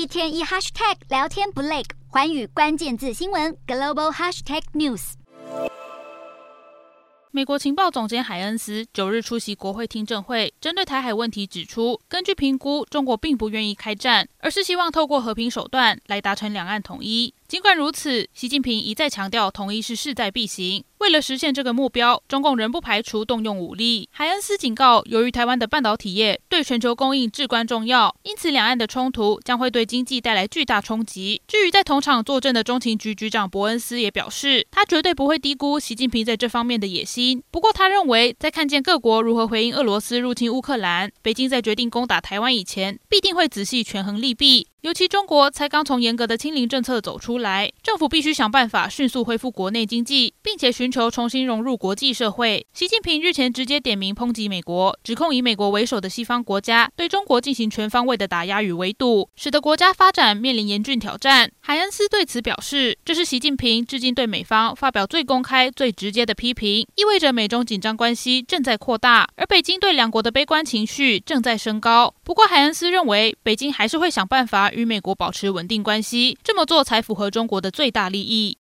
一天一 hashtag 聊天不累，环宇关键字新闻 global hashtag news。美国情报总监海恩斯九日出席国会听证会，针对台海问题指出，根据评估，中国并不愿意开战，而是希望透过和平手段来达成两岸统一。尽管如此，习近平一再强调，统一是势在必行。为了实现这个目标，中共仍不排除动用武力。海恩斯警告，由于台湾的半导体业对全球供应至关重要，因此两岸的冲突将会对经济带来巨大冲击。至于在同场作证的中情局局长伯恩斯也表示，他绝对不会低估习近平在这方面的野心。不过，他认为在看见各国如何回应俄罗斯入侵乌克兰，北京在决定攻打台湾以前，必定会仔细权衡利弊。尤其中国才刚从严格的清零政策走出来，政府必须想办法迅速恢复国内经济，并且寻求重新融入国际社会。习近平日前直接点名抨击美国，指控以美国为首的西方国家对中国进行全方位的打压与围堵，使得国家发展面临严峻挑战。海恩斯对此表示，这是习近平至今对美方发表最公开、最直接的批评，意味着美中紧张关系正在扩大，而北京对两国的悲观情绪正在升高。不过，海恩斯认为，北京还是会想办法。与美国保持稳定关系，这么做才符合中国的最大利益。